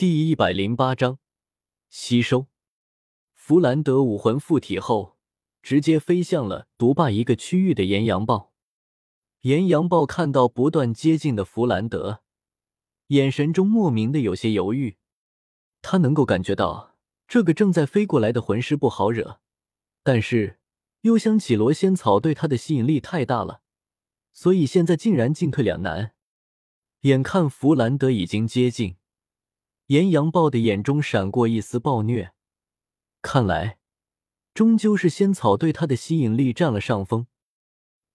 第一百零八章吸收。弗兰德武魂附体后，直接飞向了独霸一个区域的炎阳豹。炎阳豹看到不断接近的弗兰德，眼神中莫名的有些犹豫。他能够感觉到这个正在飞过来的魂师不好惹，但是又想起罗仙草对他的吸引力太大了，所以现在竟然进退两难。眼看弗兰德已经接近，炎阳豹的眼中闪过一丝暴虐，看来终究是仙草对他的吸引力占了上风。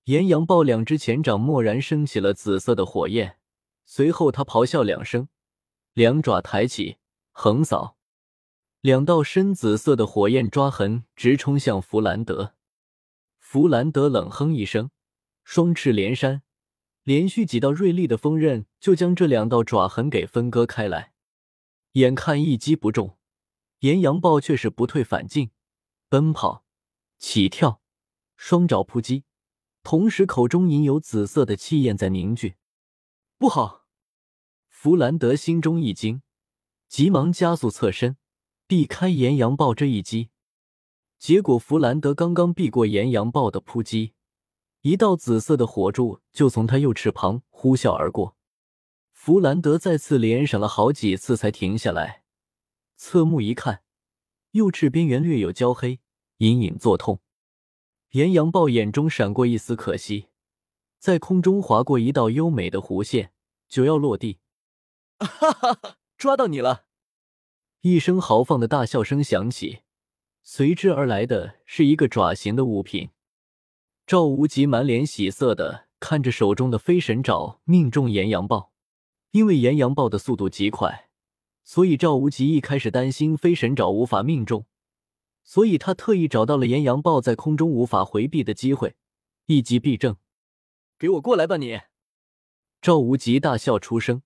炎阳豹两只前掌蓦然升起了紫色的火焰，随后他咆哮两声，两爪抬起。横扫，两道深紫色的火焰抓痕直冲向弗兰德。弗兰德冷哼一声，双翅连扇，连续几道锐利的锋刃就将这两道爪痕给分割开来。眼看一击不中，炎阳豹却是不退反进，奔跑、起跳，双爪扑击，同时口中隐有紫色的气焰在凝聚。不好！弗兰德心中一惊。急忙加速侧身，避开炎阳豹这一击。结果弗兰德刚刚避过岩羊豹的扑击，一道紫色的火柱就从他右翅旁呼啸而过。弗兰德再次连闪了好几次才停下来，侧目一看，右翅边缘略有焦黑，隐隐作痛。岩羊豹眼中闪过一丝可惜，在空中划过一道优美的弧线，就要落地。哈哈哈！抓到你了！一声豪放的大笑声响起，随之而来的是一个爪形的物品。赵无极满脸喜色的看着手中的飞神爪命中岩羊豹，因为岩阳豹的速度极快，所以赵无极一开始担心飞神爪无法命中，所以他特意找到了岩阳豹在空中无法回避的机会，一击必正。给我过来吧，你！赵无极大笑出声。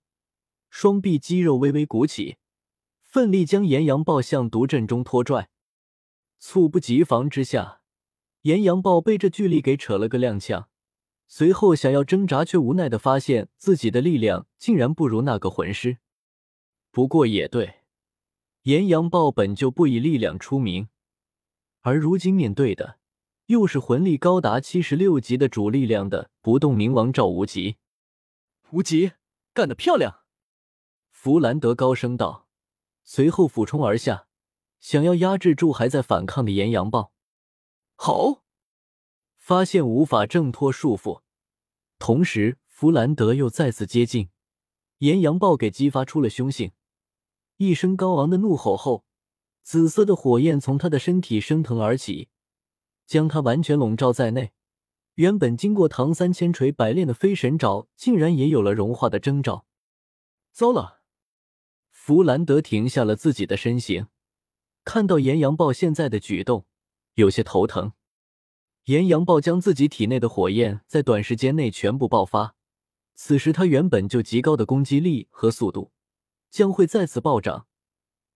双臂肌肉微微鼓起，奋力将岩阳豹向毒阵中拖拽。猝不及防之下，岩阳豹被这巨力给扯了个踉跄，随后想要挣扎，却无奈的发现自己的力量竟然不如那个魂师。不过也对，炎阳豹本就不以力量出名，而如今面对的又是魂力高达七十六级的主力量的不动明王赵无极。无极，干得漂亮！弗兰德高声道，随后俯冲而下，想要压制住还在反抗的炎阳豹。好，发现无法挣脱束缚，同时弗兰德又再次接近，炎阳豹给激发出了凶性，一声高昂的怒吼后，紫色的火焰从他的身体升腾而起，将他完全笼罩在内。原本经过唐三千锤百炼的飞神爪，竟然也有了融化的征兆。糟了！弗兰德停下了自己的身形，看到炎阳豹现在的举动，有些头疼。岩阳豹将自己体内的火焰在短时间内全部爆发，此时他原本就极高的攻击力和速度将会再次暴涨。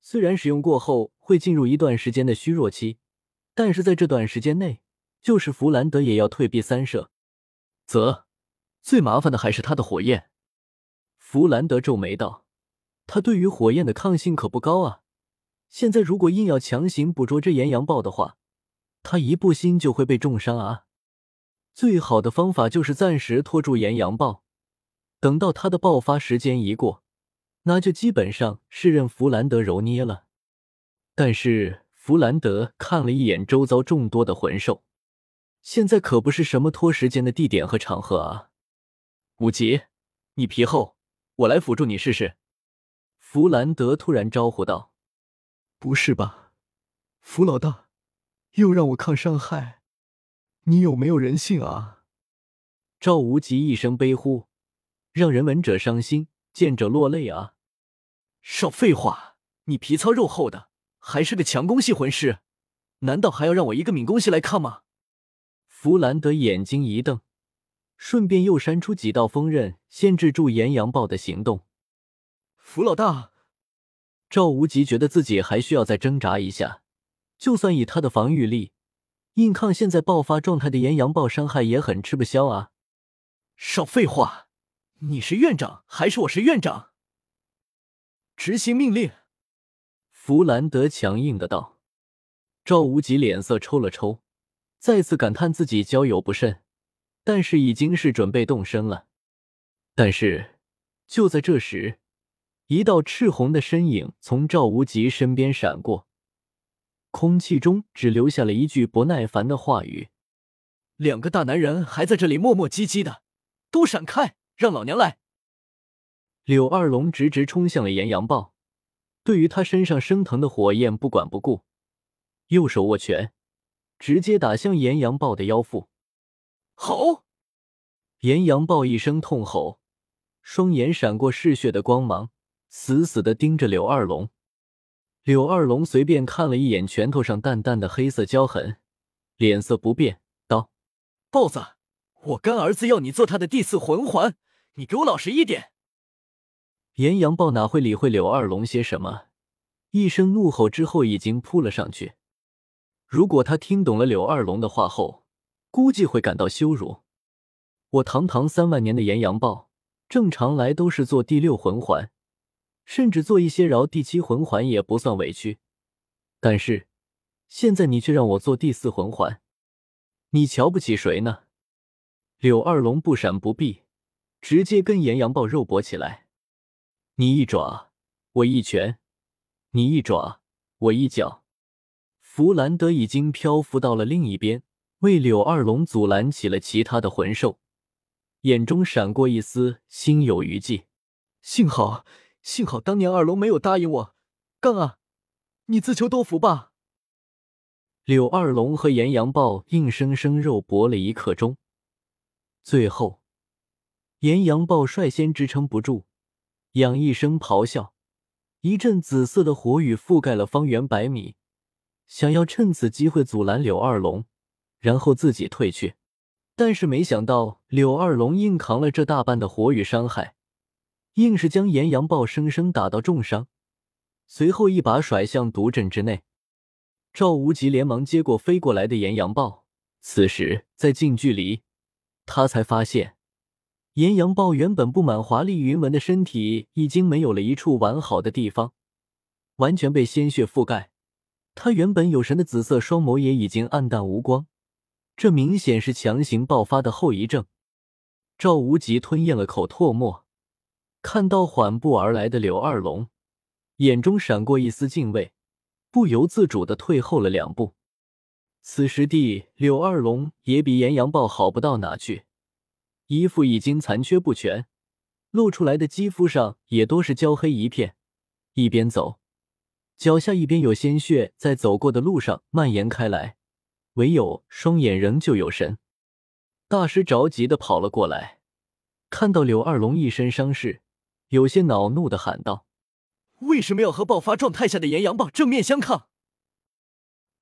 虽然使用过后会进入一段时间的虚弱期，但是在这段时间内，就是弗兰德也要退避三舍。则，最麻烦的还是他的火焰。弗兰德皱眉道。他对于火焰的抗性可不高啊！现在如果硬要强行捕捉这岩羊豹的话，他一不心就会被重伤啊！最好的方法就是暂时拖住炎阳豹，等到他的爆发时间一过，那就基本上是任弗兰德揉捏了。但是弗兰德看了一眼周遭众多的魂兽，现在可不是什么拖时间的地点和场合啊！武吉，你皮厚，我来辅助你试试。弗兰德突然招呼道：“不是吧，弗老大，又让我抗伤害，你有没有人性啊？”赵无极一声悲呼，让人闻者伤心，见者落泪啊！少废话，你皮糙肉厚的，还是个强攻系魂师，难道还要让我一个敏攻系来抗吗？弗兰德眼睛一瞪，顺便又扇出几道锋刃，限制住炎阳豹的行动。弗老大，赵无极觉得自己还需要再挣扎一下。就算以他的防御力，硬抗现在爆发状态的炎阳豹，伤害也很吃不消啊！少废话，你是院长还是我是院长？执行命令。弗兰德强硬的道。赵无极脸色抽了抽，再次感叹自己交友不慎，但是已经是准备动身了。但是就在这时，一道赤红的身影从赵无极身边闪过，空气中只留下了一句不耐烦的话语：“两个大男人还在这里磨磨唧唧的，都闪开，让老娘来！”柳二龙直直冲向了炎阳豹，对于他身上升腾的火焰不管不顾，右手握拳，直接打向炎阳豹的腰腹。吼！炎阳豹一声痛吼，双眼闪过嗜血的光芒。死死的盯着柳二龙，柳二龙随便看了一眼拳头上淡淡的黑色胶痕，脸色不变，道：“豹子，我干儿子要你做他的第四魂环，你给我老实一点。”炎阳豹哪会理会柳二龙些什么，一声怒吼之后，已经扑了上去。如果他听懂了柳二龙的话后，估计会感到羞辱。我堂堂三万年的炎阳豹，正常来都是做第六魂环。甚至做一些饶第七魂环也不算委屈，但是现在你却让我做第四魂环，你瞧不起谁呢？柳二龙不闪不避，直接跟炎阳豹肉搏起来。你一爪，我一拳；你一爪，我一脚。弗兰德已经漂浮到了另一边，为柳二龙阻拦起了其他的魂兽，眼中闪过一丝心有余悸。幸好。幸好当年二龙没有答应我，杠啊！你自求多福吧。柳二龙和岩阳豹硬生生肉搏了一刻钟，最后，岩阳豹率先支撑不住，仰一声咆哮，一阵紫色的火雨覆盖了方圆百米，想要趁此机会阻拦柳二龙，然后自己退去。但是没想到柳二龙硬扛了这大半的火雨伤害。硬是将岩阳豹生生打到重伤，随后一把甩向毒阵之内。赵无极连忙接过飞过来的岩阳豹，此时在近距离，他才发现岩阳豹原本布满华丽云纹的身体已经没有了一处完好的地方，完全被鲜血覆盖。他原本有神的紫色双眸也已经暗淡无光，这明显是强行爆发的后遗症。赵无极吞咽了口唾沫。看到缓步而来的柳二龙，眼中闪过一丝敬畏，不由自主的退后了两步。此时的柳二龙也比岩阳豹好不到哪去，衣服已经残缺不全，露出来的肌肤上也多是焦黑一片。一边走，脚下一边有鲜血在走过的路上蔓延开来，唯有双眼仍旧有神。大师着急的跑了过来，看到柳二龙一身伤势。有些恼怒的喊道：“为什么要和爆发状态下的炎阳豹正面相抗？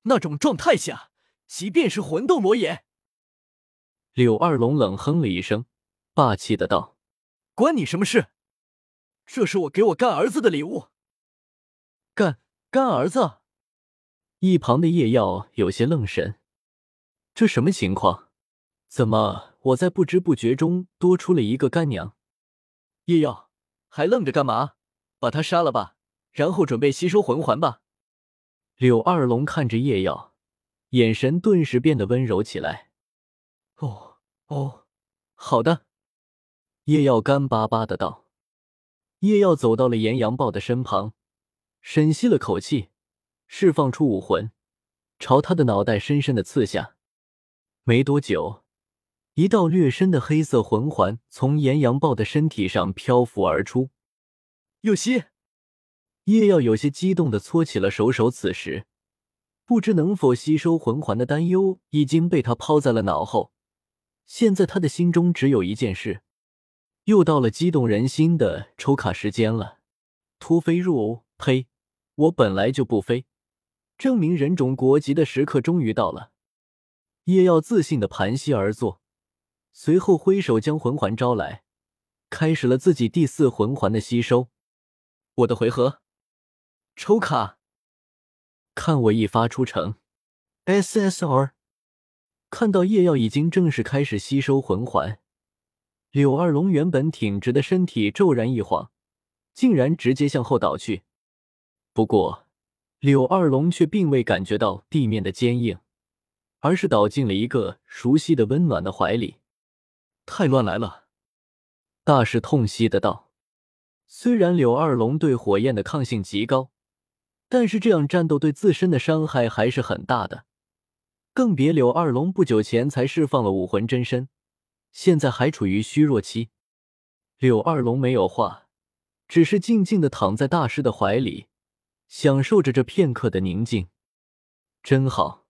那种状态下，即便是魂斗罗也……”柳二龙冷哼了一声，霸气的道：“关你什么事？这是我给我干儿子的礼物。”干干儿子？一旁的叶耀有些愣神：“这什么情况？怎么我在不知不觉中多出了一个干娘？”叶耀。还愣着干嘛？把他杀了吧，然后准备吸收魂环吧。柳二龙看着叶耀，眼神顿时变得温柔起来。哦哦，好的。叶耀干巴巴的道。叶耀走到了炎阳豹的身旁，深吸了口气，释放出武魂，朝他的脑袋深深的刺下。没多久。一道略深的黑色魂环从炎阳豹的身体上漂浮而出，右膝。叶耀有些激动的搓起了手手，此时不知能否吸收魂环的担忧已经被他抛在了脑后。现在他的心中只有一件事：又到了激动人心的抽卡时间了。突飞入欧，呸！我本来就不飞，证明人种国籍的时刻终于到了。叶耀自信的盘膝而坐。随后挥手将魂环招来，开始了自己第四魂环的吸收。我的回合，抽卡，看我一发出城！SSR，看到叶耀已经正式开始吸收魂环，柳二龙原本挺直的身体骤然一晃，竟然直接向后倒去。不过，柳二龙却并未感觉到地面的坚硬，而是倒进了一个熟悉的温暖的怀里。太乱来了，大师痛惜的道。虽然柳二龙对火焰的抗性极高，但是这样战斗对自身的伤害还是很大的。更别柳二龙不久前才释放了武魂真身，现在还处于虚弱期。柳二龙没有话，只是静静的躺在大师的怀里，享受着这片刻的宁静，真好。